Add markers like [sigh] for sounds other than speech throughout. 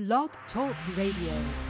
Blog Talk Radio.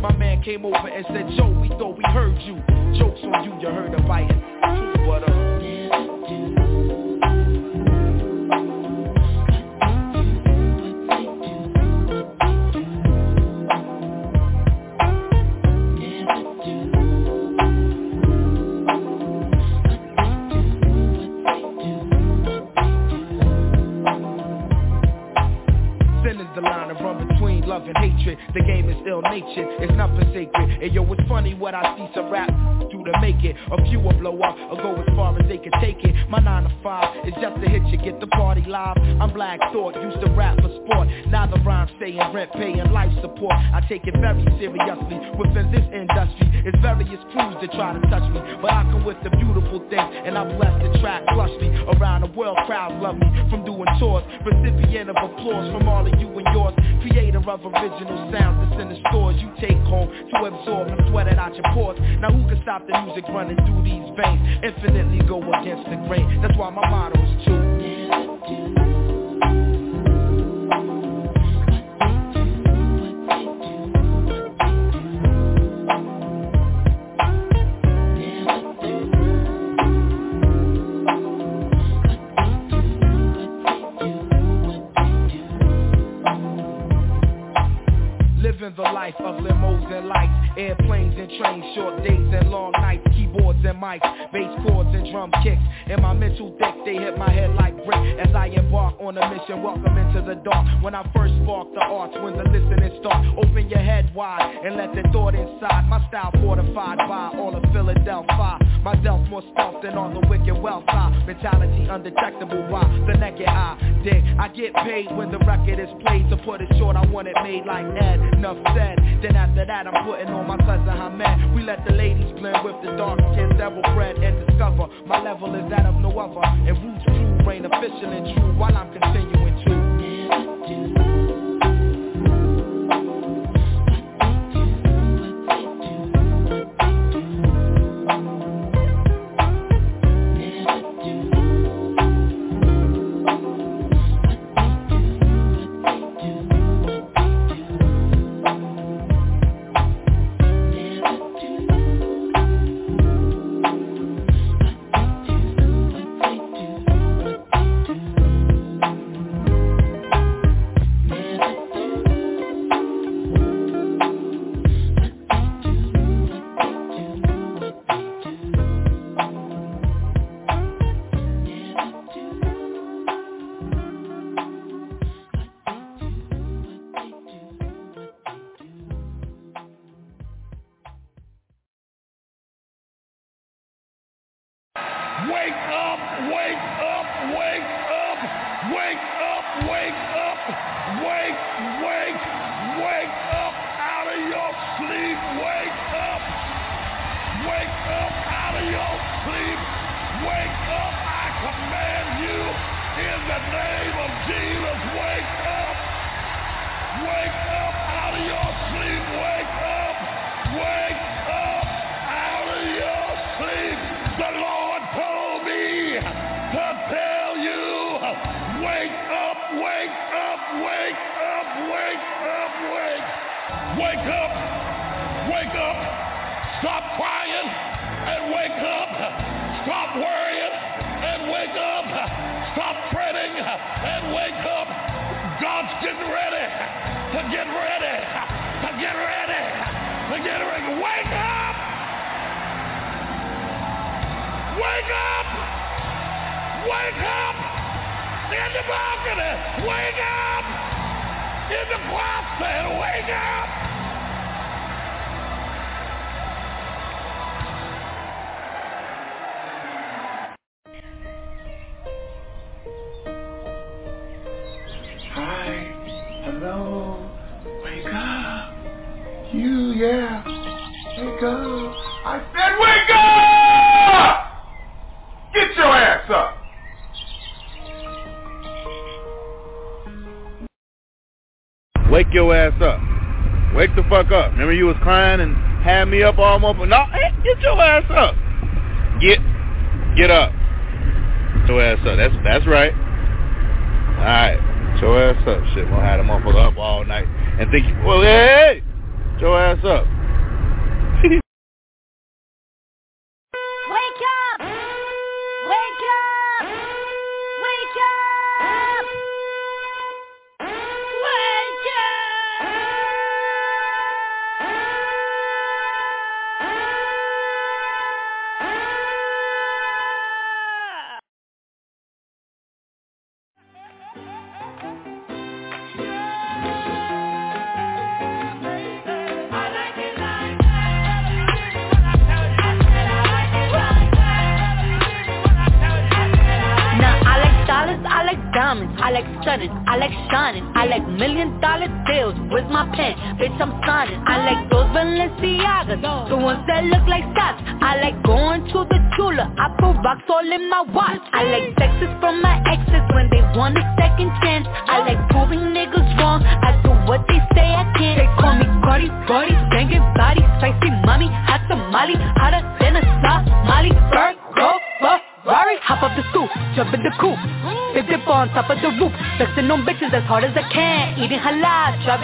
My man came over and said, Joe, we thought we heard you. Jokes on you, you heard of biting. What up? It's nothing sacred. And yo, it's funny what I see some rap do to make it. A few will blow up or go as far as they can take it. My 9 to 5 is just to hit you, get the party live. I'm Black Thought, used to rap for sport. Now the rhyme saying rent, paying life support. I take it very seriously. Within this industry, it's various crews that try to touch me. But I come with the beautiful things, and I'm bless the track plushly. Around the world, crowds love me from doing tours. Recipient of applause from all of you and yours. Creator of original sounds that's in the stores you take home to absorb and sweat it out your pores. Now who can stop the music running through these veins? Infinitely go against the grain. That's why my motto is true. And kicks. My mental deck, they hit my head like embark on a. Welcome into the dark. When I first spark the arts, when the listening start, open your head wide and let the thought inside. My style fortified by all of Philadelphia. My delf more stealth than all the wicked wealth side. Mentality undetectable why the naked eye. Dig, I get paid when the record is played. To put it short, I want it made like Ed. Enough said. Then after that, I'm putting on my cousin Hamed. We let the ladies blend with the dark skin, devil bread, and discover my level is that of no other. And roots true, reign official and true while I'm continuing to. Getting ready to get ready to get ready to get ready. Wake up. Wake up. Wake up. In the balcony. Wake up. In the closet. Wake up. Wake the fuck up. Remember you was crying and had me up almost. No, hey, get your ass up. Get, get up. Get your ass up. That's that's right. All right. Get your ass up. Shit, gonna have the motherfucker up all night and think, well, hey, hey, get your ass up.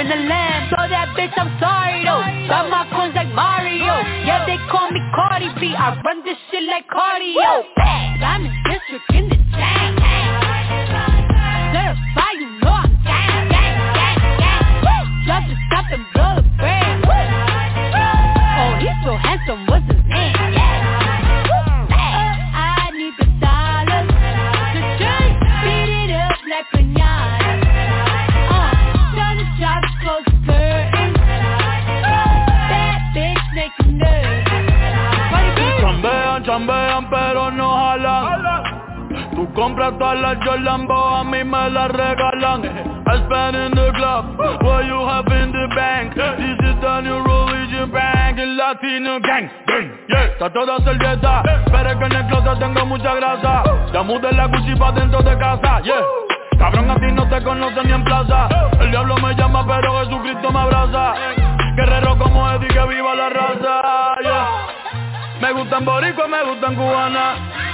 Halal, driving compras todas las Jolambo, a mí me las regalan. I spend in the club, what you have in the bank. This is the new religion bank, el latino gang. gang, está toda servieta, pero es que en el closet tengo mucha grasa. Ya mudé la Gucci dentro de casa, yeah. Cabrón, a ti no te conocen ni en plaza. El diablo me llama, pero Jesucristo me abraza. Guerrero como Eddie, que viva la raza, yeah. Me gustan boricua, me gustan cubana.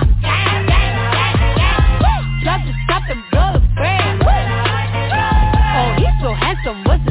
Blow the brand. Oh, he's so handsome, what's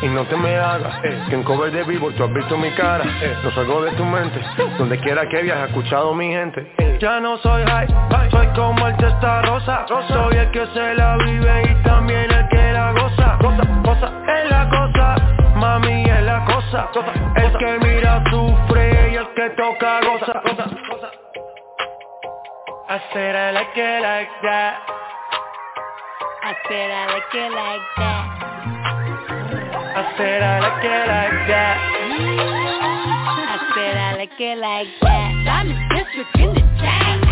Y no te me hagas Que en cover de vivo tú has visto mi cara No salgo de tu mente. Donde quiera que viajes, escuchado mi gente Ya no soy high, soy como el testa rosa. Soy el que se la vive y también el que la goza. Cosa, cosa, es la cosa Mami es la cosa. El que mira sufre y el que toca goza. I said I like it like that. I said I like it like that said I like it like that. I said I like it like that. I'm district in the chat.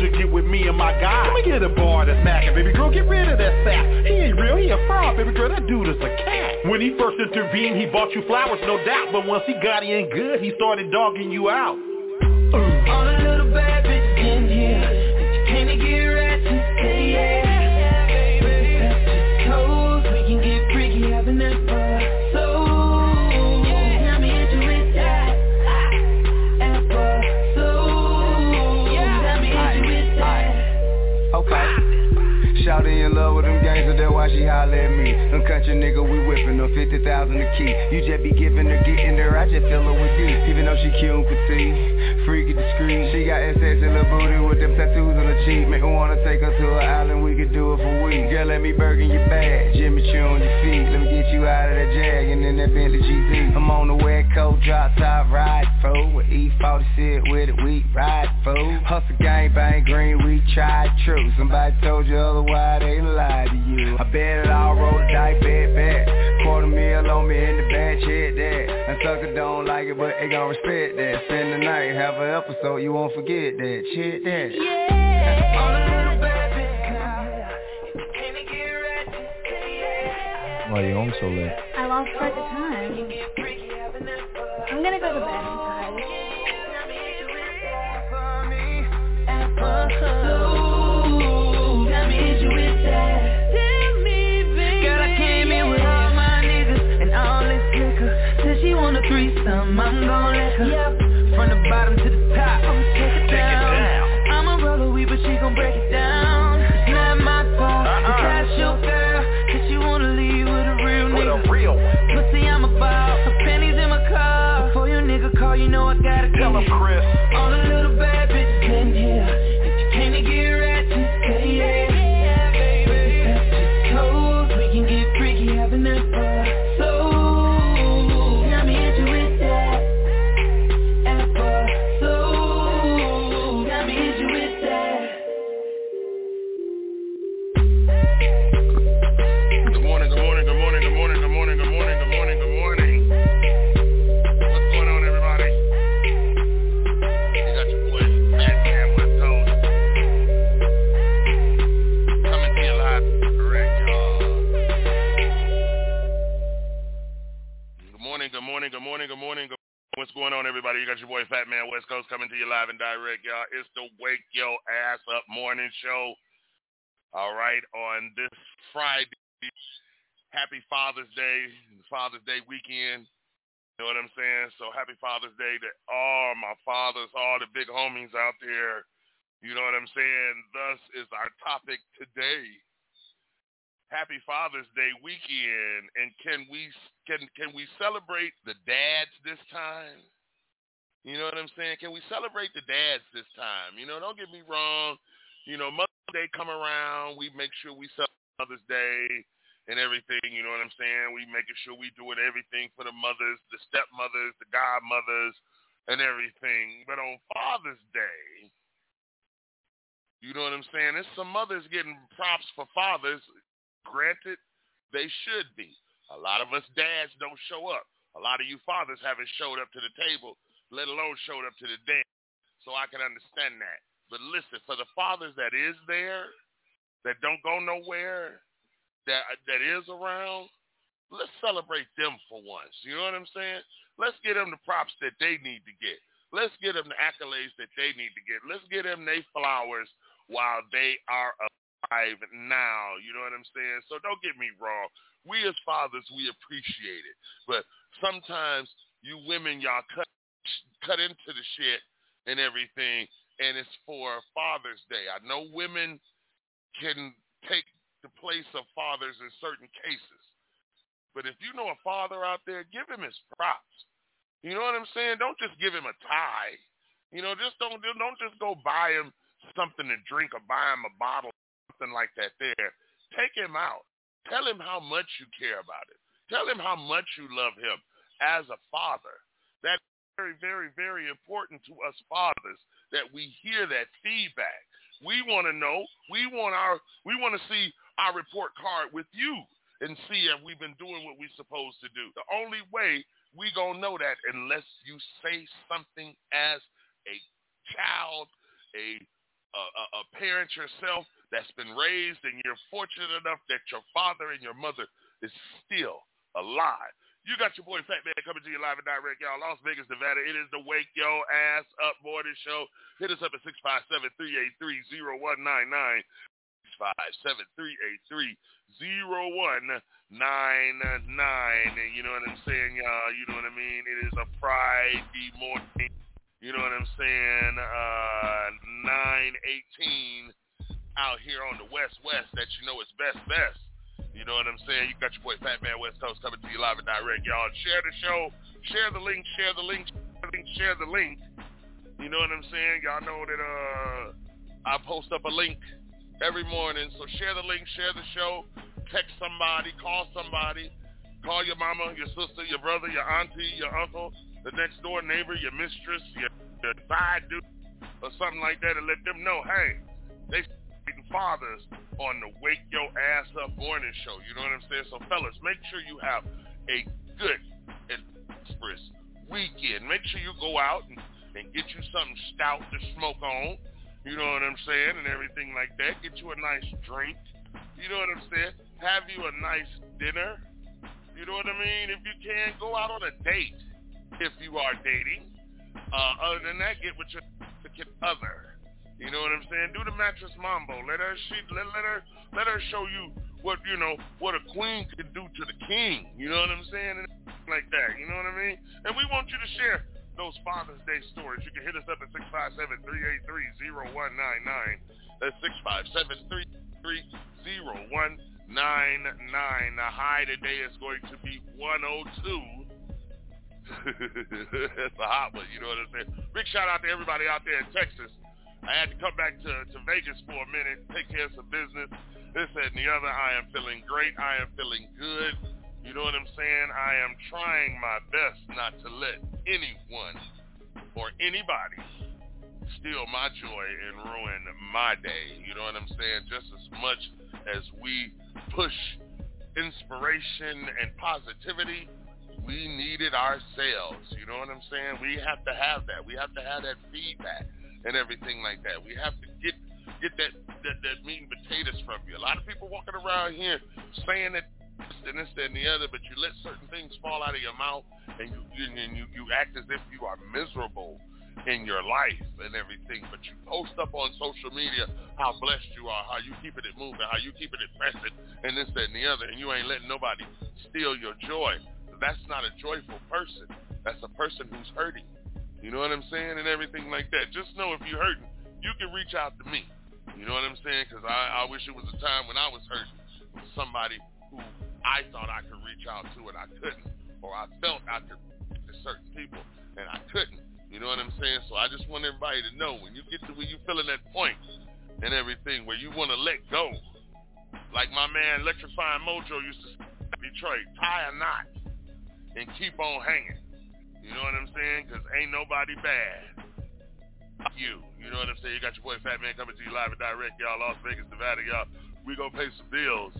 Should get with me and my guy. Let me get a bar that's macking, baby girl, get rid of that sap He ain't real, he a fraud, baby girl, that dude is a cat. When he first intervened, he bought you flowers, no doubt. But once he got in good, he started dogging you out. All the little bad bitches in here. Came to get ratchet, Shouty in love with them gangsters, that's why she holler at me. Them country nigga, we whipping them 50,000 a key. You just be giving her, getting there, I just fill her with D. Even though she cute and petite, freaky discreet. She got SS in her booty with them tattoos on her cheek. Make me wanna take her to an island, we could do it for weeks. Girl, let me burger your bag, Jimmy Choo on your feet. Let me get you out of that Jag and then that Bentley GT. I'm on the wet coat, drop top, ride for with E40 sit with it, we ride for. Hustle gang bang green, we tried true. Somebody told you otherwise, they lied to you. I bet it all, roll the dice, bet, bet. Quarter meal on me in the bag, check that. And sucker don't like it, but they gon' respect that. Spend the night, have an episode, you won't forget that. Check that. All the little bad bitches in here. If you came to get ratchet, say yeah. Why are you home so late? I lost track of time. I'm gonna go to bed, threesome, I'm gon' let her. Yep, on, everybody? You got your boy Fat Man West Coast coming to you live and direct, y'all. It's the Wake Yo Ass Up Morning Show. All right, on this Friday, happy Father's Day, Father's Day weekend. You know what I'm saying? So happy Father's Day to all my fathers, all the big homies out there. You know what I'm saying? Thus is our topic today. Happy Father's Day weekend, and can we can can we celebrate the dads this time? You know what I'm saying? Can we celebrate the dads this time? You know, don't get me wrong. You know, Mother's Day come around, we make sure we celebrate Mother's Day and everything, you know what I'm saying? We making sure we doing everything for the mothers, the stepmothers, the godmothers, and everything. But on Father's Day, you know what I'm saying? There's some mothers getting props for fathers. Granted, they should be. A lot of us dads don't show up. A lot of you fathers haven't showed up to the table, let alone showed up to the dance. So I can understand that. But listen, for the fathers that is there, that don't go nowhere, that that is around, let's celebrate them for once. You know what I'm saying? Let's get them the props that they need to get. Let's get them the accolades that they need to get. Let's get them their flowers while they are alive now. You know what I'm saying? So don't get me wrong. We as fathers, we appreciate it. But sometimes you women, y'all cut cut into the shit and everything, and it's for Father's Day. I know women can take the place of fathers in certain cases. But if you know a father out there, give him his props. You know what I'm saying? Don't just give him a tie. You know, just don't don't just go buy him something to drink or buy him a bottle, something like that. There, take him out. Tell him how much you care about it. Tell him how much you love him as a father. That's very, very, very important to us fathers that we hear that feedback. We want to know. We want our. We want to see our report card with you and see if we've been doing what we're supposed to do. The only way we gonna know that unless you say something as a child, a, a a parent yourself that's been raised, and you're fortunate enough that your father and your mother is still alive. You got your boy Fat Man coming to you live and direct, y'all. Las Vegas, Nevada. It is the Wake Yo Ass Up Morning Show. Hit us up at 657-383-0199 five seven three eight three zero one nine nine. And you know what I'm saying, y'all? You know what I mean? It is a Friday morning. You know what I'm saying? Uh, nine eighteen out here on the West West. That you know is best best. You know what I'm saying? You got your boy Fat Man West Coast coming to you live and direct, y'all. Share the show. Share the link. Share the link. Share the link. Share the link. You know what I'm saying? Y'all know that uh, I post up a link every morning. So share the link, share the show, text somebody, call somebody, call your mama, your sister, your brother, your auntie, your uncle, the next door neighbor, your mistress, your, your side dude, or something like that, and let them know, hey, they fathers on the Wake Your Ass Up morning show. You know what I'm saying? So fellas, make sure you have a good and prosperous weekend. Make sure you go out and, and get you something stout to smoke on. You know what I'm saying? And everything like that. Get you a nice drink. You know what I'm saying? Have you a nice dinner. You know what I mean? If you can, go out on a date if you are dating. Uh, other than that, get with your other. You know what I'm saying? Do the mattress mambo. Let her she let, let her let her show you what you know what a queen can do to the king. You know what I'm saying? And [laughs] like that. You know what I mean? And we want you to share those Father's Day stories, you can hit us up at 657-383-0199. That's 657-383-0199. The high today is going to be 102. [laughs] That's a hot one, you know what I'm saying? Big shout out to everybody out there in Texas. I had to come back to, to Vegas for a minute, take care of some business. This, that, and the other. I am feeling great. I am feeling good. You know what I'm saying? I am trying my best not to let anyone or anybody steal my joy and ruin my day. You know what I'm saying? Just as much as we push inspiration and positivity, we need it ourselves. You know what I'm saying? We have to have that. We have to have that feedback and everything like that. We have to get get that that, that meat and potatoes from you. A lot of people walking around here saying that and this, that, and the other, but you let certain things fall out of your mouth, and you you, and you, you act as if you are miserable in your life and everything, but you post up on social media how blessed you are, how you keeping it moving, how you keeping it pressing, and this, that, and the other, and you ain't letting nobody steal your joy. That's not a joyful person. That's a person who's hurting. You know what I'm saying? And everything like that. Just know if you're hurting, you can reach out to me. You know what I'm saying? Because I, I wish it was a time when I was hurting somebody who I thought I could reach out to and I couldn't, or I felt I could to certain people and I couldn't. You know what I'm saying? So I just want everybody to know when you get to where you're feeling that point and everything where you want to let go, like my man Electrifying Mojo used to say Detroit, tie a knot and keep on hanging. You know what I'm saying? Because ain't nobody bad. You. You know what I'm saying? You got your boy Fat Man coming to you live and direct, y'all. Las Vegas, Nevada, y'all. We gonna pay some bills.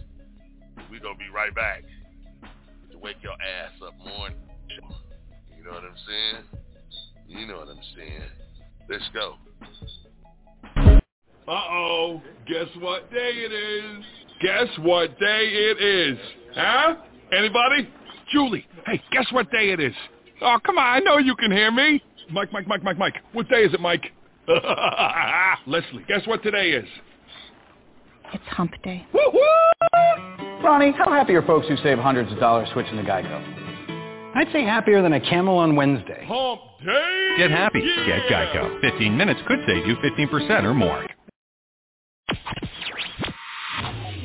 We gonna be right back to wake your ass up morning. You know what I'm saying? You know what I'm saying. Let's go. Uh-oh. Guess what day it is? Guess what day it is? Huh? Anybody? Julie, hey, guess what day it is? Oh, come on, I know you can hear me. Mike, Mike, Mike, Mike, Mike. What day is it, Mike? [laughs] Leslie, guess what today is? It's hump day. Woo-hoo! Ronnie, how happy are folks who save hundreds of dollars switching to Geico? I'd say happier than a camel on Wednesday. Hump day! Get happy. Get Geico. 15 minutes could save you 15% or more.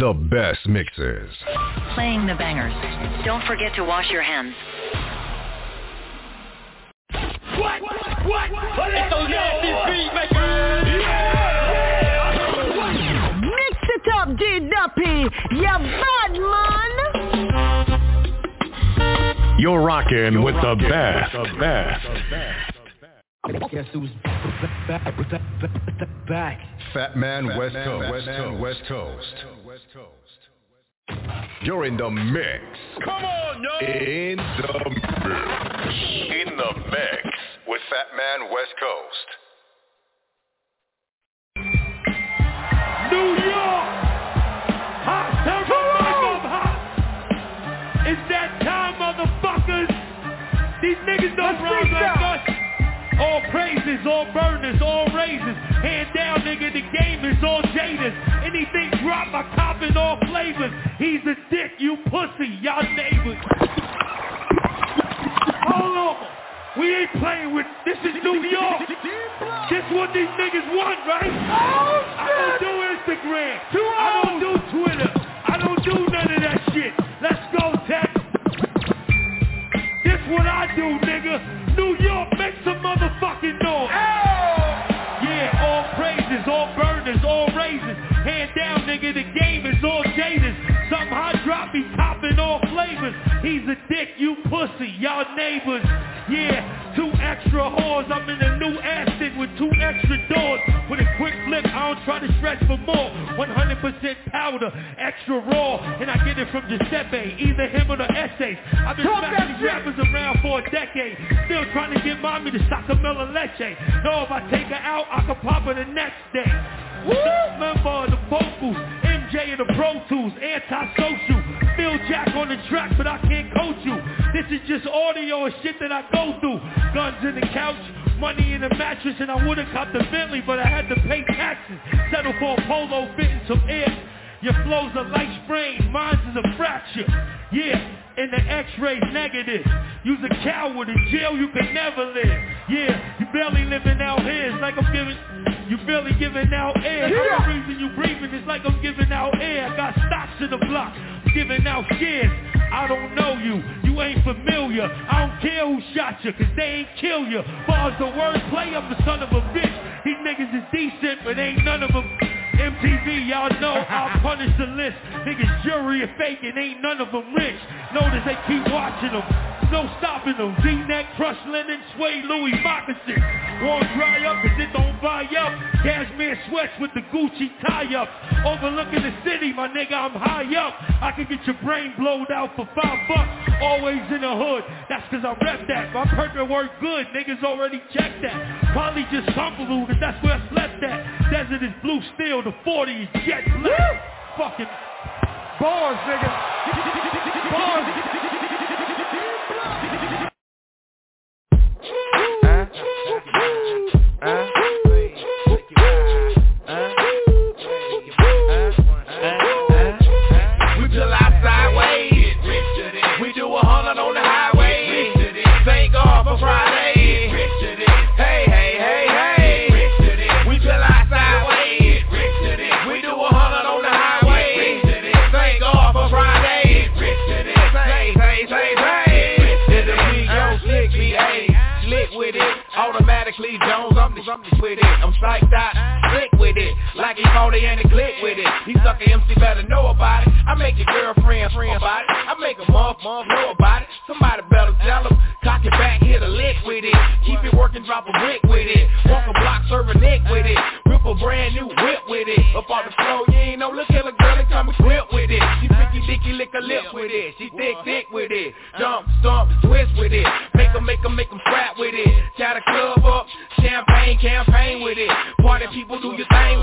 The best mixes. Playing the bangers. Don't forget to wash your hands. What? What? What? It's those nasty beat makers! Mix it up, D-Duppy. You bad man. You're rocking with the best. The best. Guess who's back? Back. Fat Man West Coast. West Coast. West Coast. You're in the mix. Come on, yo! In the mix. In the mix with Fat Man West Coast. New York! Hot, turn the mic up hot! It's that time, motherfuckers! These niggas don't run like us! All burners, all raises. Hand down, nigga, the game is all jaded. Anything drop, I cop in all flavors. He's a dick, you pussy, y'all neighbors. Hold on. We ain't playing with, this is New York. This what these niggas want, right? I don't do Instagram. I don't do Twitter. I don't do none of that shit. Let's go, Tech. This what I do, nigga. New York, make some motherfucking noise. Yeah, all praises, all burners, all raises. Hand down, nigga, the game is all jaded. Some hot drop, he topping all flavors. He's a dick, you pussy, y'all neighbors. Yeah, two extra whores. I'm in a new two extra doors. With a quick flip, I don't try to stretch for more. 100% powder, extra raw. And I get it from Giuseppe, either him or the essays. I've been smacking these rappers around for a decade. Still trying to get mommy to stock a Miller Leche. Know if I take her out, I can pop her the next day. Member of the vocals, MJ and the Pro Tools, antisocial. Phil Jack on the track, but I can't coach you. This is just audio and shit that I go through. Guns in the couch, money in the mattress, and I would've copped the Bentley, but I had to pay taxes. Settle for a polo fitting some air. Your flow's a light sprain, mine's is a fracture. Yeah, and the x-ray's negative. You's a coward in jail, you can never live. Yeah, you barely living out here, it's like I'm giving, you barely giving out air. The reason you breathing is like I'm giving out air. I got stocks in the block, giving out shares. I don't know you, you ain't familiar. I don't care who shot you, cause they ain't kill you. Far as the word play, I'm the son of a bitch. These niggas is decent, but ain't none of them MTV, y'all know I'll punish the list. Niggas jury are faking, ain't none of them rich. Notice they keep watching them. No stopping them. V-neck, crushed linen, suede Louis moccasin. Won't dry up cause it don't buy up. Cashmere sweats with the Gucci tie-up. Overlooking the city, my nigga, I'm high up. I can get your brain blowed out for five bucks. Always in the hood. That's cause I rep that. My permit work good. Niggas already checked that. Probably just comfortable cause that's where I slept at. Desert is blue steel. The 40 is jet black. Fucking bars, nigga. Bars. We Automatically Jones, I'm the, I'm with it. I'm psyched out, slick with it. Like he phony and he click with it. He sucker MC better know about it. I make your girlfriend friend about it. I make a month, month know about it. Somebody better tell him. Cock it back, hit a lick with it. Keep it working, drop a brick with it. Walk a block, serve a nick with it. Rip a brand new whip with it. Up on the floor, you ain't no look at a girl and come equipped with it. She picky dicky lick a lip with it. She thick thick with it. Jump, stomp, twist with it. Make 'em, make 'em, make 'em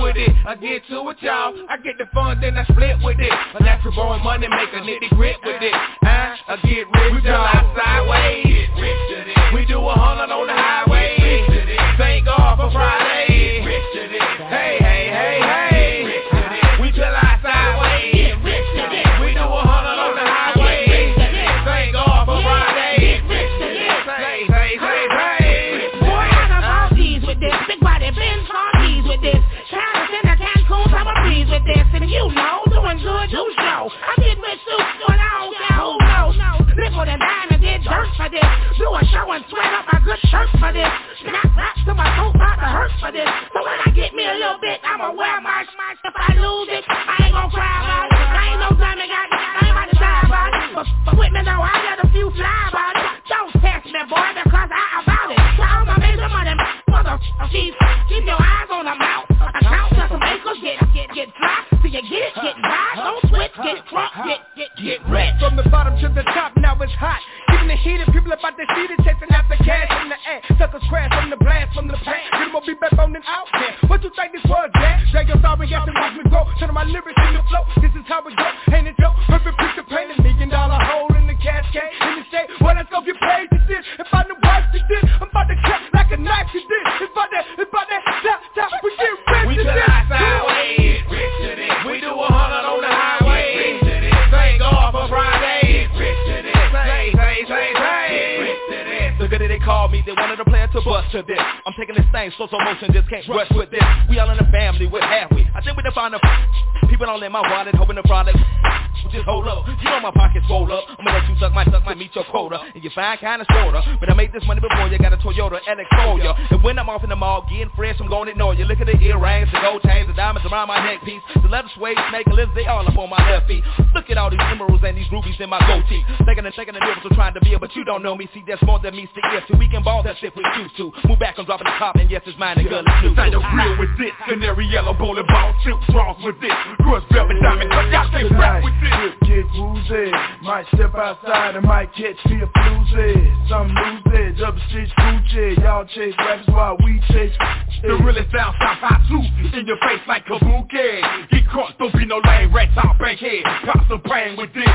with it. I get to it, y'all. I get the fun, then I split with it. A natural born money make a nitty grit with it. Uh, I get rich, y'all. Slow motion, just can't rush with this. We all in the family, what have we? I think we define the people don't let my wallet, hoping the product. Just hold up, you know my pockets roll up. I'm gonna let you suck my suck my meet your quota, and you find kinda sorta. But I made this money before you got a Toyota for ya. And when I'm off in the mall, getting fresh, I'm gonna ignore you. Look at the earrings, the gold chains, the diamonds around my neck piece, the leather suede snake and lizards, they all up on my left feet. Look at all these emeralds and these rubies in my goatee. Thinking and thinking the difference of trying to be, but you don't know me. See, there's more than meets the ear. So we can ball that shit we used to. Move back, I'm dropping the top, and yes, it's mine and girl, it's new. Sign the real with this, canary yellow bowling ball, silk draws with this, girls velvet diamond, cut y'all can't rap with this. Get woozy, might step outside and might catch me a floozy. Some lose it, double stitch Gucci. Y'all chase raps while we chase. The realest sound stop hot too, in your face like kabuki. Caught, don't be no lame rat top bankhead. Pop some brain with this.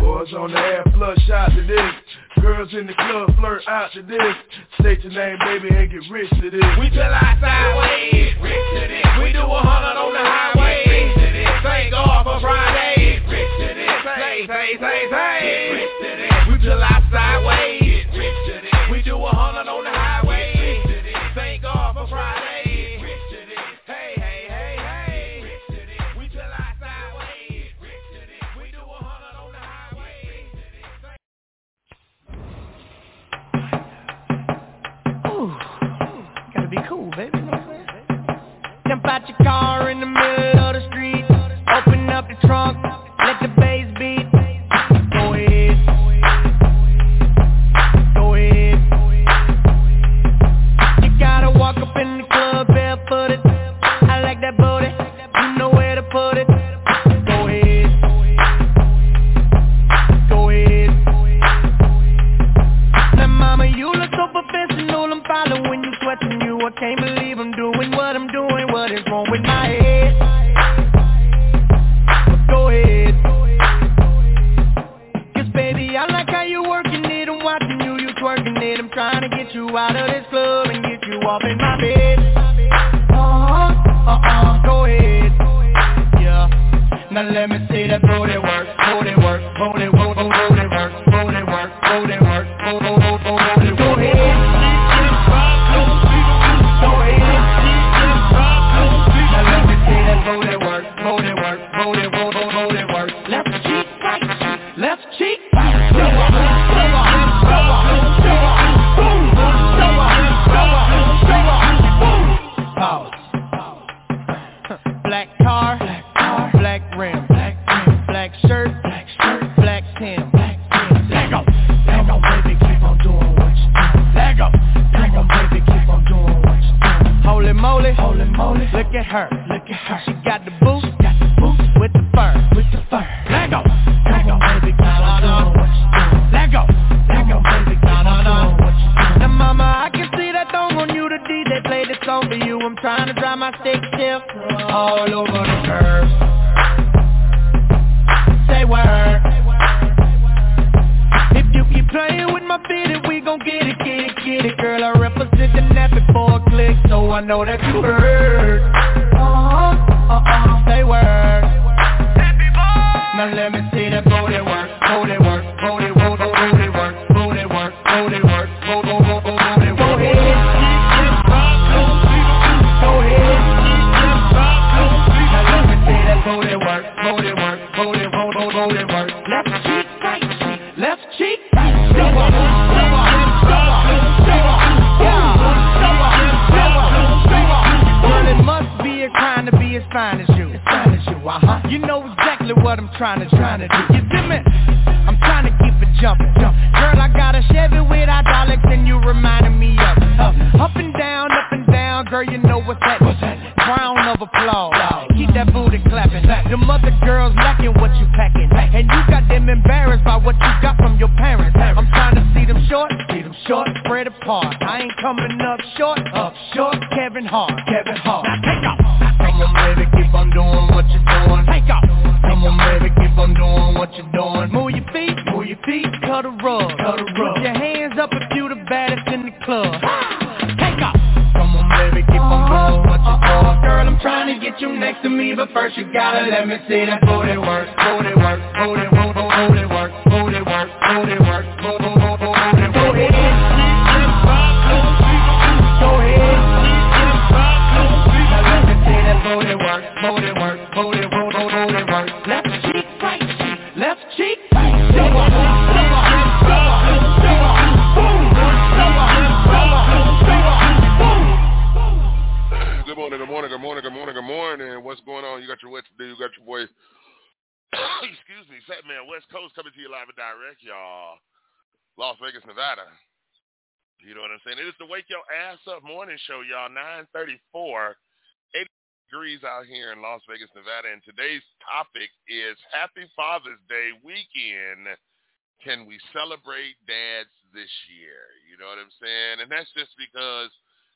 Boys on the air, flush out to this. Girls in the club flirt out to this. State your name, baby, and get rich to this. We chill out sideways. Rich to this. We do a hundred on the highway. rich to this. Thank God for Friday. rich to this. Say, say, say, say. We chill out sideways. rich to this. We do a hundred on the highway. Jump out your car in the middle of the celebrate dads this year? You know what I'm saying? And that's just because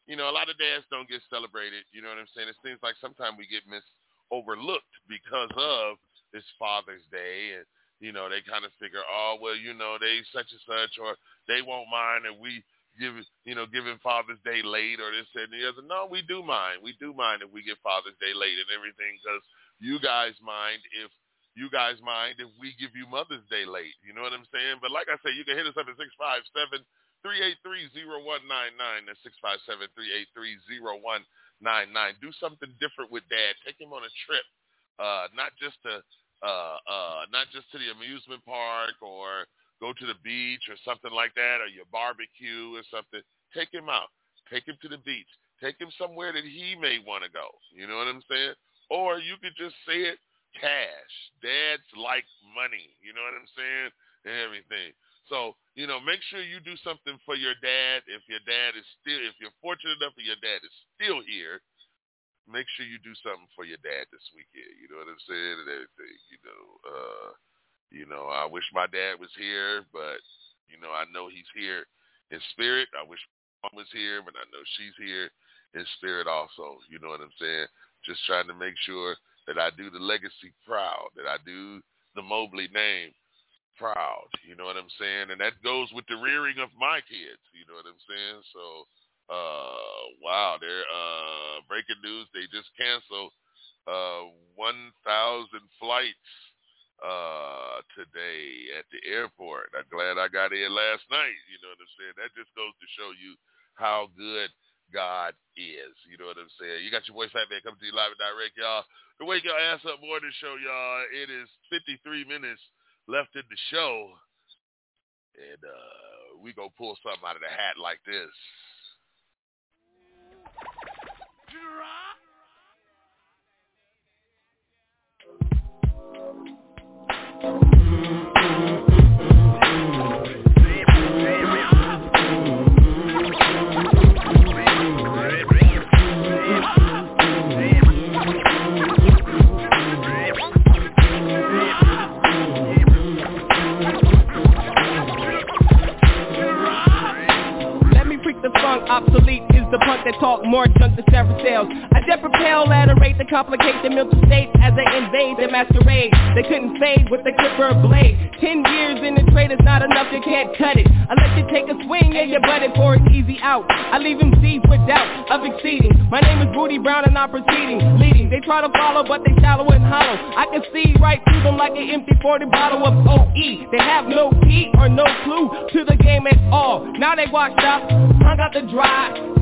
you know, a lot of dads don't get celebrated. You know what I'm saying? It seems like sometimes we get mis overlooked because of this Father's Day, and you know they kind of figure, oh well, you know they such and such, or they won't mind if we give you know giving Father's Day late or this and the other. No, we do mind. We do mind if we get Father's Day late and everything because you guys mind if you guys mind if we give you Mother's Day late. You know what I'm saying? But like I said, you can hit us up at six five seven. 383-0199. That's 657-383-0199. Do something different with dad. Take him on a trip. Uh, not just to uh, uh, not just to the amusement park or go to the beach or something like that or your barbecue or something. Take him out. Take him to the beach. Take him somewhere that he may want to go. You know what I'm saying? Or you could just say it cash. Dads like money. You know what I'm saying? And everything. So, you know, make sure you do something for your dad. If your dad is still, if you're fortunate enough and your dad is still here, make sure you do something for your dad this weekend. You know what I'm saying? And everything, you know. Uh, you know, I wish my dad was here, but, you know, I know he's here in spirit. I wish mom was here, but I know she's here in spirit also. You know what I'm saying? Just trying to make sure that I do the legacy proud, that I do the Mobley name proud. You know what I'm saying? And that goes with the rearing of my kids. You know what I'm saying? So, uh, wow, they're uh, breaking news. They just canceled uh, 1,000 flights uh, today at the airport. I'm glad I got in last night. You know what I'm saying? That just goes to show you how good God is. You know what I'm saying? You got your boy Fat Man coming to you live and direct, y'all. The Wake Your Ass Up Morning Show, y'all. It is 53 minutes left in the show. And uh, we go pull something out of the hat like this. Obsolete the punk that talk more junk than several sales. I dare propel at a rate to complicate the mental state as they invade the masquerade. They couldn't fade with the clipper blade. Ten years in the trade is not enough, you can't cut it. I let you take a swing and you butt it for an easy out. I leave him deep with doubt of exceeding. My name is Rudy Brown and I'm proceeding, leading. They try to follow but they shallow and hollow. I can see right through them like an empty 40 bottle of OE. They have no key or no clue to the game at all. Now they washed up, hung out the dry,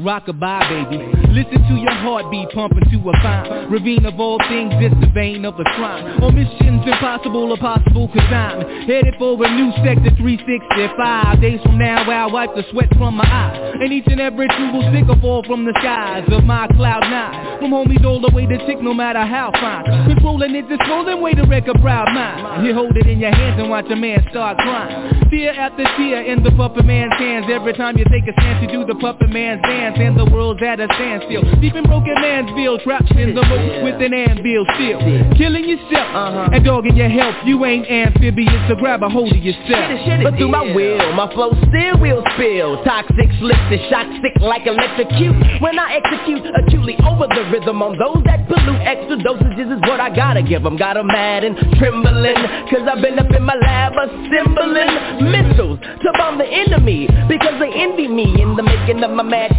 Rockabye, baby. Listen to your heartbeat pumping to a fine ravine of all things. It's the vein of a crime. On missions impossible or possible, cause I'm headed for a new sector 365. Days from now, I'll wipe the sweat from my eyes. And each and every true will stick or fall from the skies of my cloud nine. From homies all the way to tick, no matter how fine. Controlling it, disclosing way to wreck a proud mind. You hold it in your hands and watch a man start crying. Tear after tear in the puppet man's hands. Every time you take a chance, you do the puppet man's dance and the world's at a standstill. Deep in broken mansville, trapped in the rope with an anvil still. Killing yourself uh-huh. and dogging your health. You ain't amphibious, so grab a hold of yourself. But through my will, my flow still will spill. Toxic slips the shock stick like electrocute. When I execute acutely over the rhythm on those that pollute, extra dosages is what I gotta give them. Got them mad and trembling, cause I've been up in my lab assembling missiles to bomb the enemy. Because they envy me in the making of my mad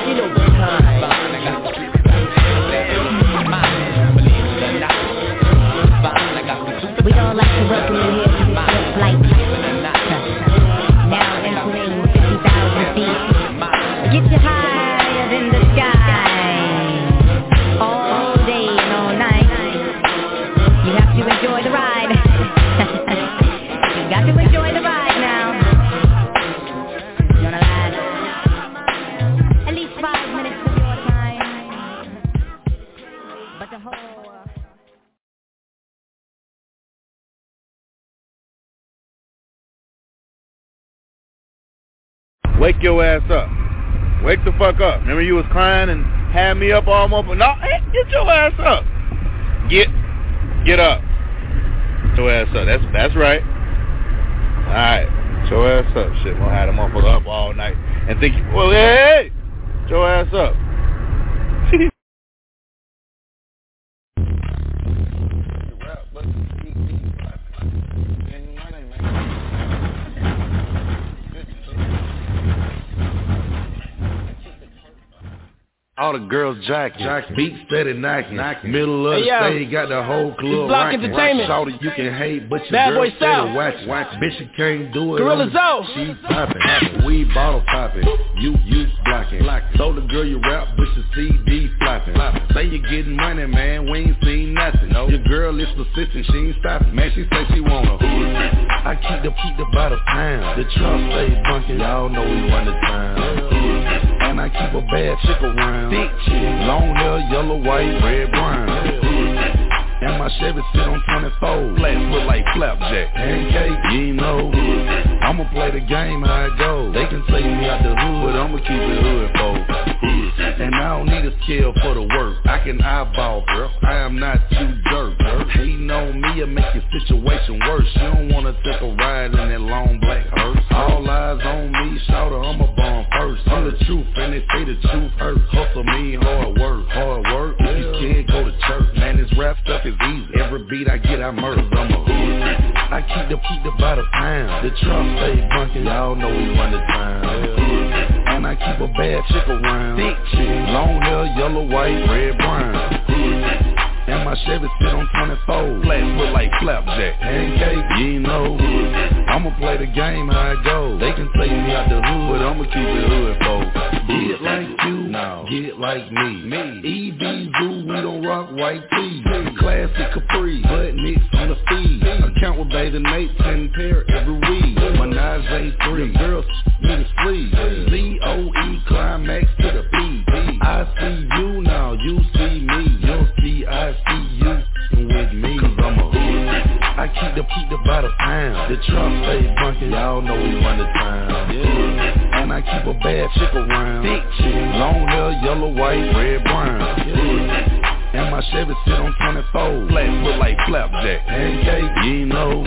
We Wake your ass up. Wake the fuck up. Remember you was crying and had me up all month. No, hey, eh, get your ass up. Get, get up. Get your ass up. That's that's right. All right, get your ass up. Shit, we'll have the motherfucker up all night and think, well, hey, get your ass up. All the girls jacking. Jack. Beat steady knocking. knocking. Middle of Hey, the yo. stage, got the whole club Block rocking. Entertainment. Shorty, you can hate, but your Bad girl Boy steady South. watch. Watch. Bitch, you can't do it. Gorilla I'm- Zoe. She popping. popping. We bottle popping. You, you blocking. blocking. So the girl you rap, but your CD flopping. flopping. Say you getting money, man. We ain't seen nothing. No. Your girl is persistent. She ain't stopping. Man, she say she wanna. I keep the keep the by the pound. The trunk stay bunking. Y'all know we run the town. And I keep a bad chick around. Thick chick. Long hair, yellow, white, red, brown. And my Chevy sit on 24. Flats look like flapjack. Pancake, you know. I'ma play the game how it goes. They can take me out the hood, but I'ma keep it hood for. And I don't need a scale for the work. I can eyeball, girl. I am not too dirt, girl. Hating on me, it make your situation worse. You don't wanna take a ride in that long black hearse. All eyes on me, shout I'm a bomb first. I'm the truth, and they say the truth hurts. Hustle me, hard work, hard work. If you can't go to church, man, this rap stuff is easy. Every beat I get, I murder. I'm a hood. I keep the keep the by the pound. The trunk stay bunking, y'all know we run the town. And I keep a bad chick around. Thick long hair, yellow, white, red, brown. And my Chevy sit on 24. Flats look like flapjack. Pancake, you know. I'ma play the game how it goes. They can take me out the hood, but I'ma keep it hood, folks. Get like you, no. Get like me. Me. Zoo, we don't rock white tees. Classic Capri, butt nicks on the feed. Account with Beta Nate, 10 pair every week. Menage A3, girls me to sleep. C-O-E, climax to the P. I see you now, you see me. You'll see I see you with me. Cause I'm a. I keep the keep by the pound. The trunk stay bunking, y'all know we run the town. Yeah. And I keep a bad chick around. Thick chick. Long hair, yellow, white, red, brown. Yeah. And my Chevy sit on 24. Flats look like flapjack. Pancake, you know.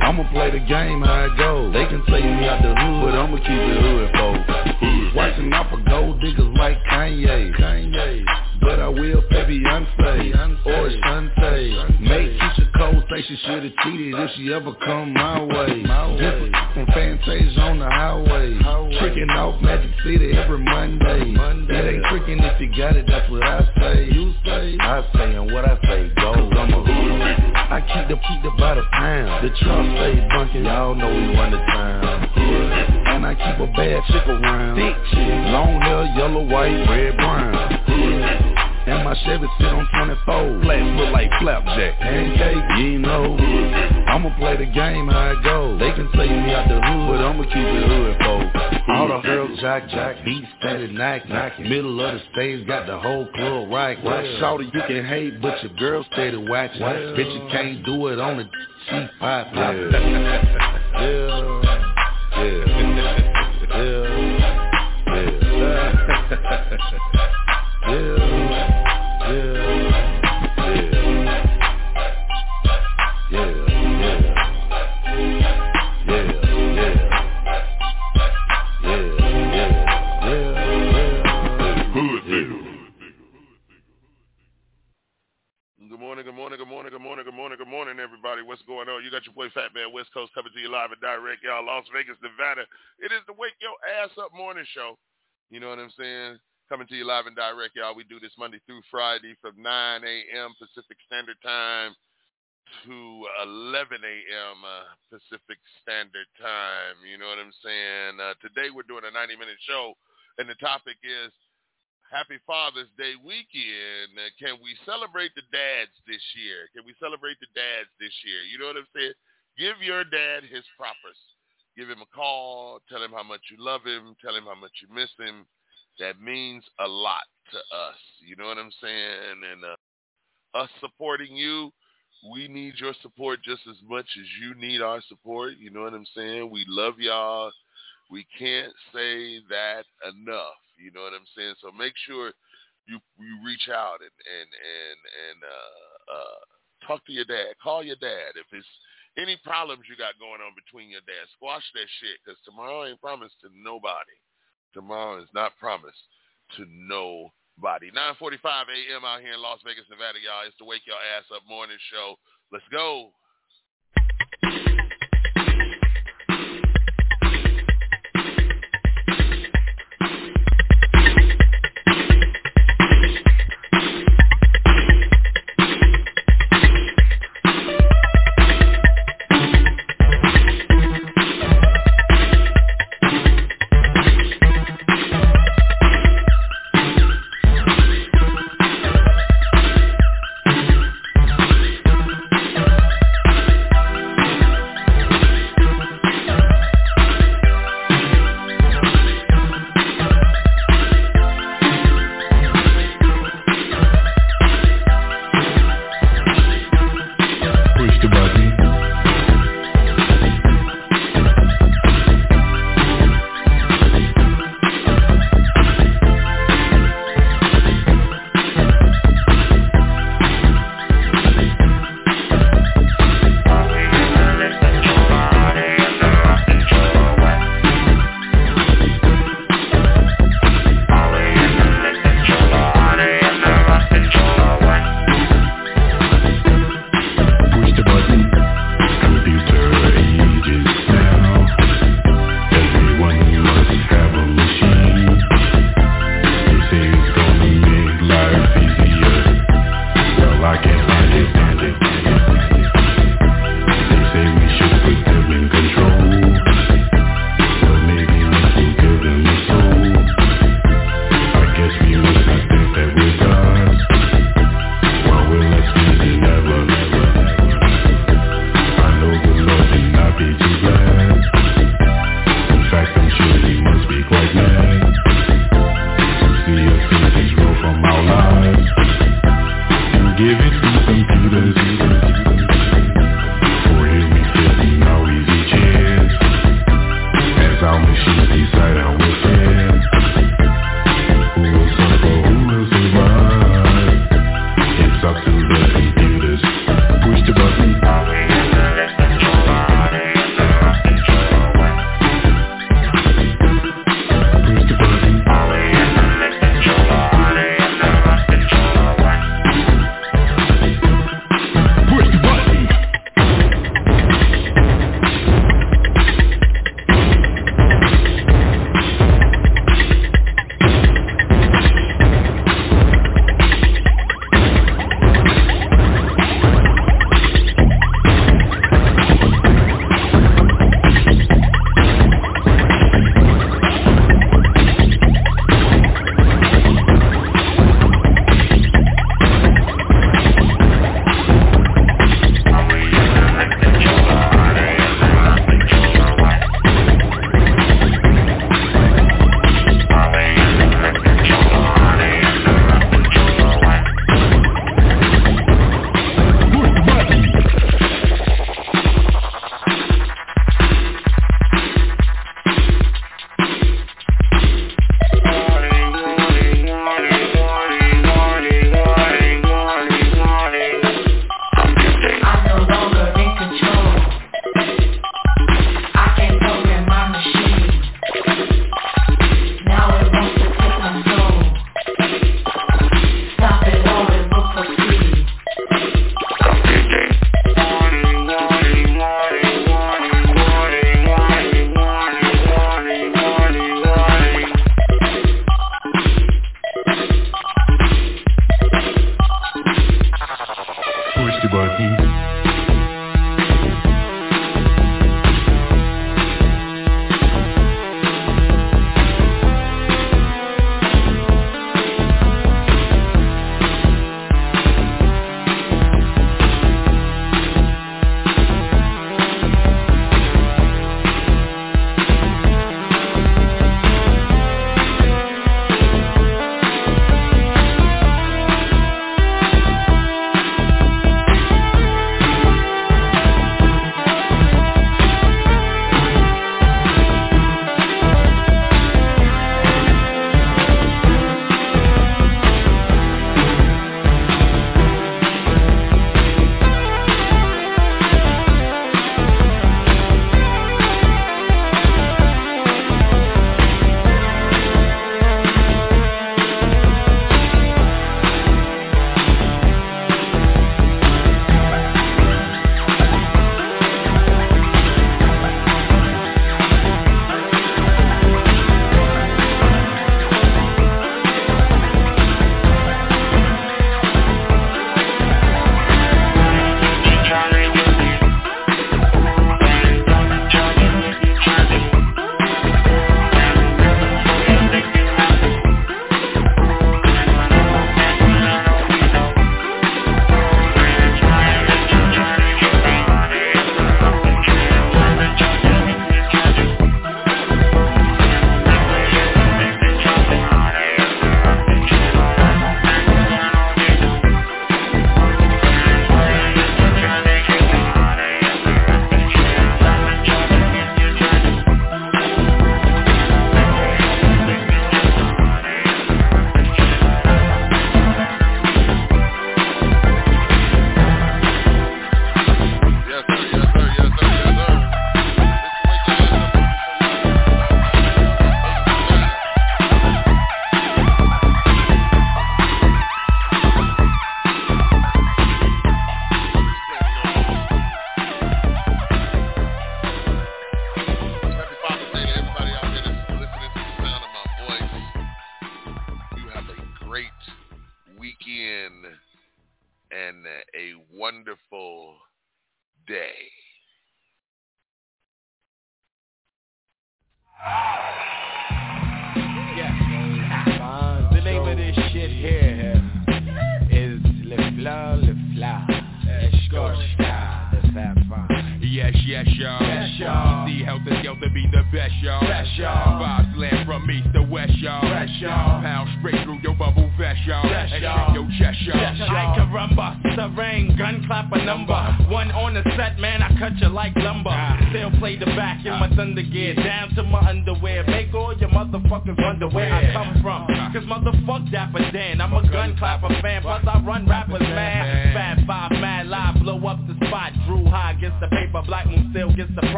I'ma play the game how it goes. They can take me out the hood, but I'ma keep it hood, folks. Watching off for gold diggers like Kanye. Kanye. But I will pay Beyonce or Shantae. Make Keyshia Cole say she should've cheated if she ever come my way. Different from Fantasia on the highway. Tricking off Magic City every Monday. It ain't tricking if you got it, that's what I say. You say, I say, and what I say goes. I'm a. I keep the keep the by the pound. The trunk stay bunking, y'all know we run the town. And I keep a bad chick around. Long hair, yellow, white, red, brown. My Chevy sit on 24. Flats look like flapjack. Pancake, you know. I'ma play the game how it goes. They can take me out the hood, but I'ma keep it hood, folks. All the girls jack jack, beat steady knock knock. Middle of the stage got the whole club right. Right, shorty you can hate, but your girl steady watching. Bitch you can't do it on the she pop. [laughs] Yeah. yeah. Yeah. [laughs] Yeah. Yeah. Morning, good morning, good morning, good morning, everybody. What's going on? You got your boy Fat Man West Coast coming to you live and direct, y'all. Las Vegas, Nevada. It is the Wake Your Ass Up morning show. You know what I'm saying? Coming to you live and direct, y'all. We do this Monday through Friday from 9 a.m. Pacific Standard Time to 11 a.m. Uh, Pacific Standard Time. You know what I'm saying? Uh, today we're doing a 90-minute show, and the topic is Happy Father's Day weekend. Uh, can we celebrate the dads this year? Can we celebrate the dads this year? You know what I'm saying? Give your dad his propers. Give him a call. Tell him how much you love him. Tell him how much you miss him. That means a lot to us. You know what I'm saying? And uh, us supporting you, we need your support just as much as you need our support. You know what I'm saying? We love y'all. We can't say that enough. You know what I'm saying? So make sure you you reach out and and and and uh, uh, talk to your dad. Call your dad if it's any problems you got going on between your dad. Squash that shit because tomorrow ain't promised to nobody. Tomorrow is not promised to nobody. 9:45 a.m. out here in Las Vegas, Nevada, y'all. It's the Wake Your Ass Up morning show. Let's go.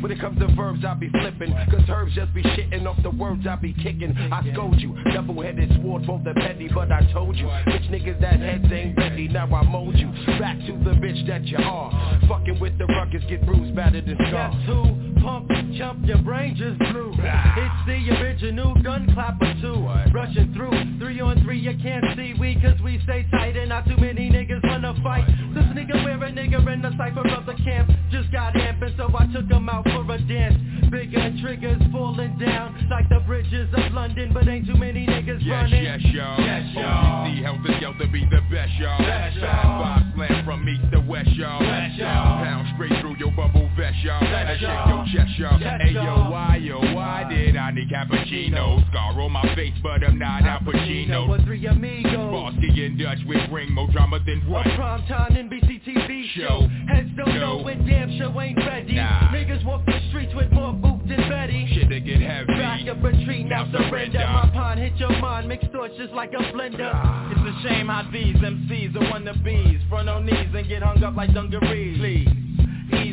When it comes to verbs, I be flipping. Cause herbs just be shitting off the words I be kicking. I scold you. Double-headed sword for the petty, but I told you. Bitch niggas that heads ain't ready. Now I mold you. Back to the bitch that you are. Fucking with the ruckus get bruised, battered and scarred. Guess who? Pump, jump, your brain just blew. Ah. It's the original gun clapper too. Rushing through, three on three, you can't see we cause we stay tight and not too many niggas wanna fight. This nigga wear a nigga in the cypher of the camp. Just got amping so I took him out for a dance. Bigger triggers falling down like the bridges of London, but ain't too many niggas yes, running. Yes, y'all. Yes, y'all. OGC Helter Skelter be the best, y'all. Best, y'all. Five slam from east to west, y'all. Best, y'all. Pound straight through your bubble vest, y'all. And shake your chest, y'all. Hey, yo, why, yo, why did I need cappuccino? Scar on my face, but I'm not Al Pacino. With three amigos. Bosky and Dutch with ring more drama than what? A primetime NBC TV show. Heads don't know when damn show ain't ready. Nah. Niggas walk the streets with more boots than Betty. Shit to get heavy. Back up retreat, now surrender. My pond hit your mind, mixed thoughts just like a blender. It's a shame how these MCs are wannabes. Front on knees and get hung up like dungarees. Please.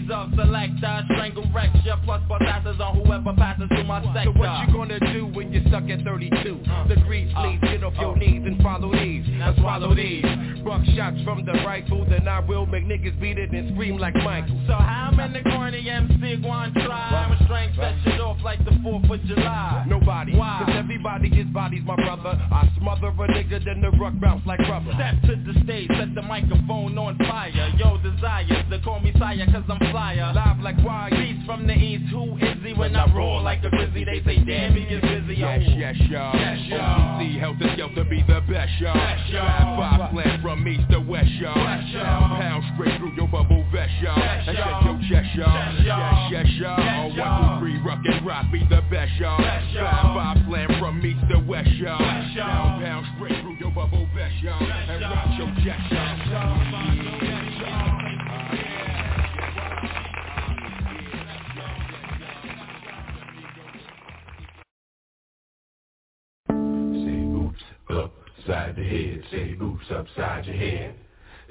Ease up, selector, strangle recture, plus bust asses on whoever passes through my sector. So what you gonna do when you're stuck at 32 uh. The degrees? Please get off your uh. knees and follow these, and swallow these. Buck shots from the rifle, then I will make niggas beat it and scream like Michael. So how many corny MC going try? My strength set shit off like the 4th of July. Nobody, Why? cause everybody is bodies, my brother. I smother a nigga, then the ruck bounce like rubber. Step to the stage, set the microphone on fire. Yo, desires they call me sire, cause I'm flyer. Live like wire. Beats from the east, who is he when I roar like a grizzly? They say, damn, he is busy. Yes, yes, y'all. Yes, y'all. OGC Helter Skelter be the best, y'all. Best, y'all. Five, five slam from east to west, y'all. Best, y'all. Pound straight through your bubble vest, y'all. Best, And y'all. your chest, y'all. Yes, yes, y'all. One, y'all. two, three, rock and rock be the best, y'all. Best, y'all. Five, five slam from east to west, y'all. Best, y'all. Pound, pound straight through your bubble vest, y'all. And rock your chest, y'all. Upside the head. Say oops upside your head.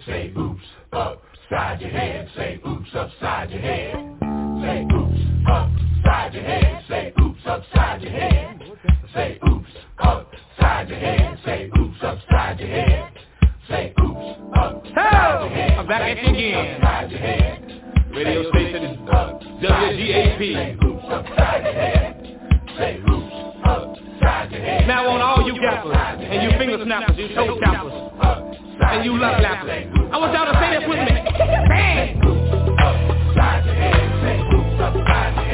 Say oops upside your head. Say oops upside your head. Say oops upside your head. Say oops upside your head. Say oops upside your head. Say oops upside your head. Say oops upside your head. I'm back at you again. Upside your head. Radio station WGAP. Say oops upside your head. Say oops upside your head. Now on all you gappers and you finger snappers, you toe tappers, and you love lappers. I want y'all to say this with me. Bang! Upside your head. Say upside your head.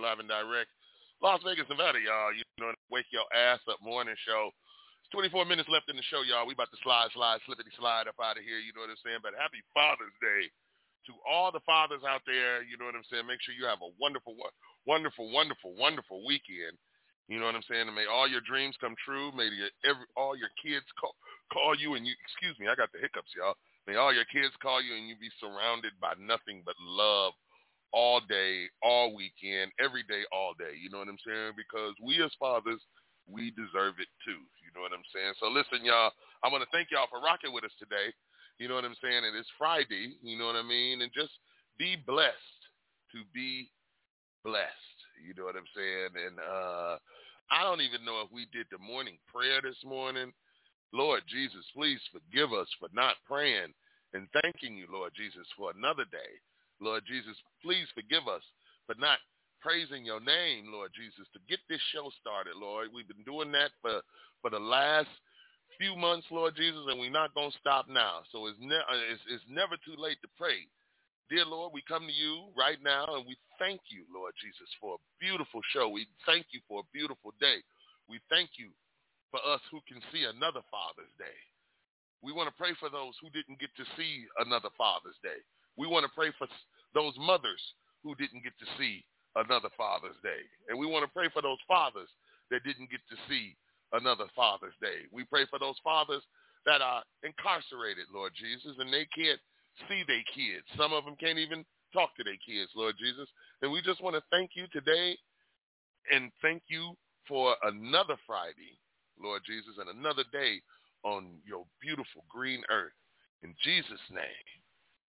Live and direct. Las Vegas, Nevada, y'all. You know, wake your ass up morning show. It's 24 minutes left in the show, y'all. We about to slide, slide, slippity slide up out of here. You know what I'm saying? But happy Father's Day to all the fathers out there. You know what I'm saying? Make sure you have a wonderful, wonderful, wonderful, wonderful weekend. You know what I'm saying? And may all your dreams come true. May your, every, all your kids call, call you and you, excuse me, I got the hiccups, y'all. May all your kids call you and you be surrounded by nothing but love all day, all weekend, every day, all day. You know what I'm saying? Because we as fathers, we deserve it too. You know what I'm saying? So listen, y'all, I want to thank y'all for rocking with us today. You know what I'm saying? And it's Friday. You know what I mean? And just be blessed to be blessed. You know what I'm saying? And uh I don't even know if we did the morning prayer this morning. Lord Jesus, please forgive us for not praying and thanking you, Lord Jesus, for another day. Lord Jesus, please forgive us for not praising your name, Lord Jesus, to get this show started, Lord. We've been doing that for, for the last few months, Lord Jesus, and we're not going to stop now. So it's, ne- uh, it's, it's never too late to pray. Dear Lord, we come to you right now and we thank you, Lord Jesus, for a beautiful show. We thank you for a beautiful day. We thank you for us who can see another Father's Day. We want to pray for those who didn't get to see another Father's Day. We want to pray for those mothers who didn't get to see another Father's Day. And we want to pray for those fathers that didn't get to see another Father's Day. We pray for those fathers that are incarcerated, Lord Jesus, and they can't see their kids. Some of them can't even talk to their kids, Lord Jesus. And we just want to thank you today and thank you for another Friday, Lord Jesus, and another day on your beautiful green earth. In Jesus' name,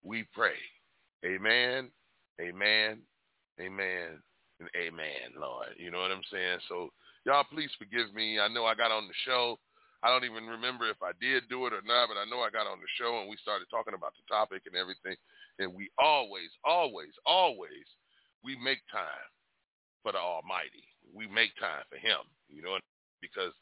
we pray. Amen, amen, amen, and amen, Lord. You know what I'm saying? So y'all please forgive me. I know I got on the show. I don't even remember if I did do it or not, but I know I got on the show and we started talking about the topic and everything. And we always, always, always, we make time for the Almighty. We make time for Him, you know, because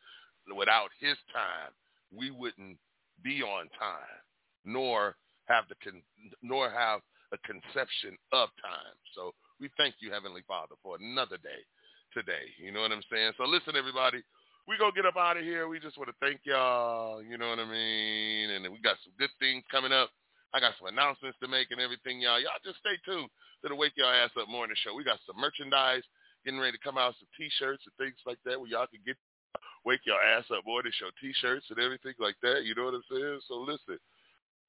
without His time, we wouldn't be on time, nor have the con- nor have a conception of time. So we thank you, Heavenly Father, for another day today. You know what I'm saying? So listen, everybody, we gonna get up out of here. We just want to thank y'all. You know what I mean? And we got some good things coming up. I got some announcements to make and everything, y'all. Y'all just stay tuned to the Wake Y'all Ass Up Morning Show. We got some merchandise getting ready to come out, some T-shirts and things like that, where y'all can get Wake Y'all Ass Up Morning Show T-shirts and everything like that. You know what I'm saying? So listen,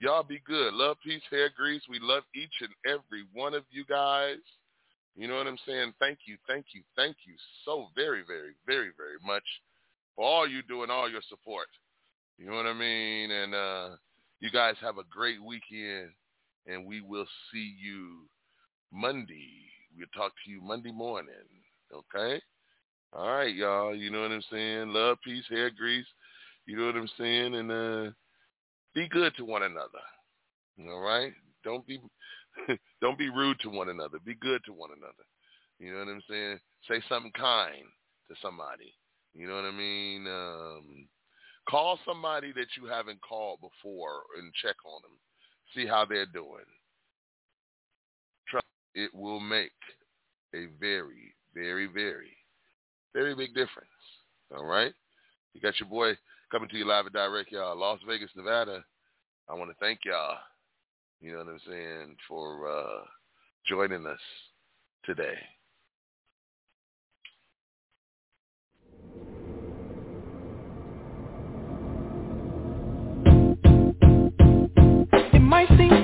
y'all be good. Love, peace, hair grease. We love each and every one of you guys. You know what I'm saying? Thank you, thank you, thank you so very, very, very, very much for all you do and all your support. You know what I mean? And uh, you guys have a great weekend, and we will see you Monday. We'll talk to you Monday morning. Okay? All right, y'all. You know what I'm saying? Love, peace, hair grease. You know what I'm saying? And uh, be good to one another. All right? Don't be [laughs] don't be rude to one another. Be good to one another. You know what I'm saying? Say something kind to somebody. You know what I mean? Um, call somebody that you haven't called before and check on them. See how they're doing. Trust it will make a very, very, very, very big difference. All right? You got your boy coming to you live and direct, y'all. Las Vegas, Nevada. I want to thank y'all, you know what I'm saying, for uh, joining us today. It might seem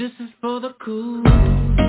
This is for the cool.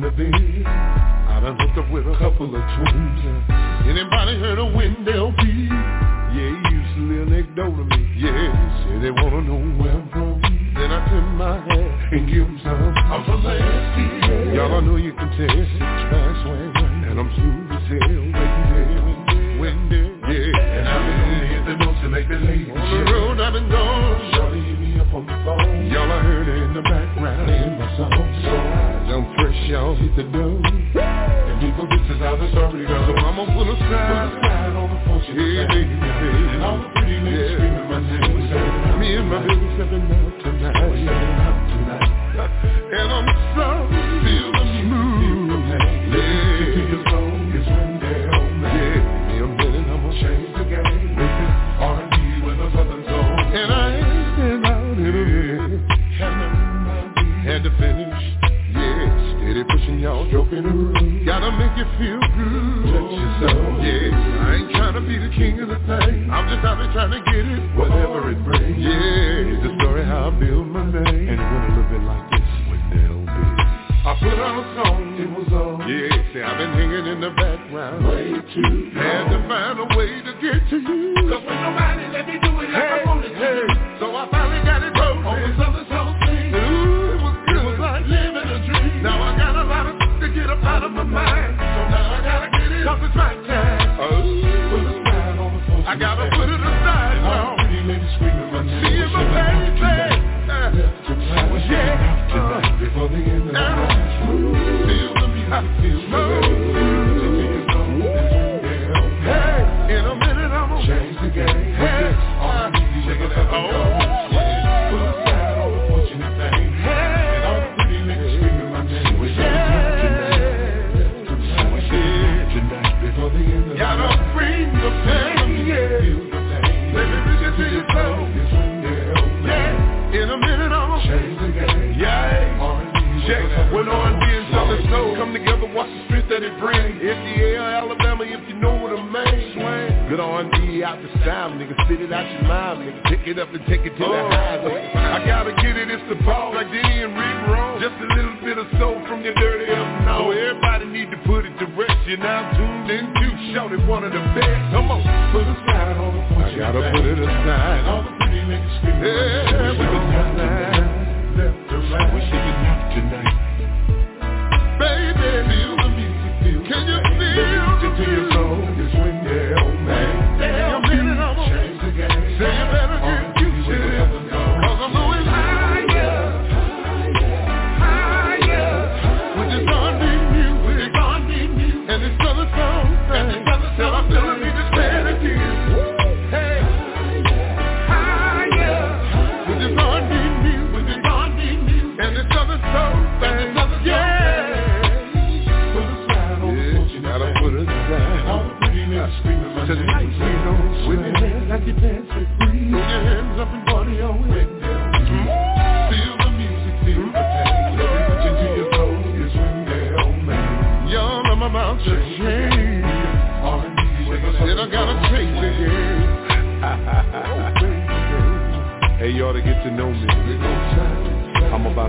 in the beat. you. Shouted one of the best. Come on, put a sign on the I gotta put it aside. All the pretty niggas screaming. Yeah, put a sign.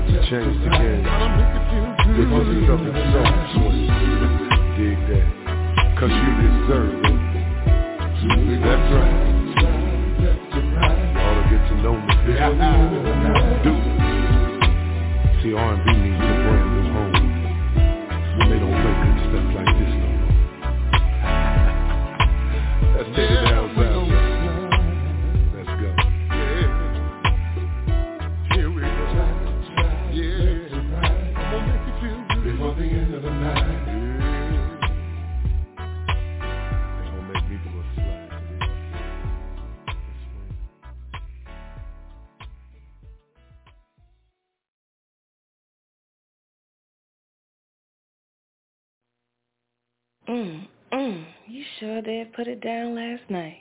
about to change the game. This is something so put it down last night.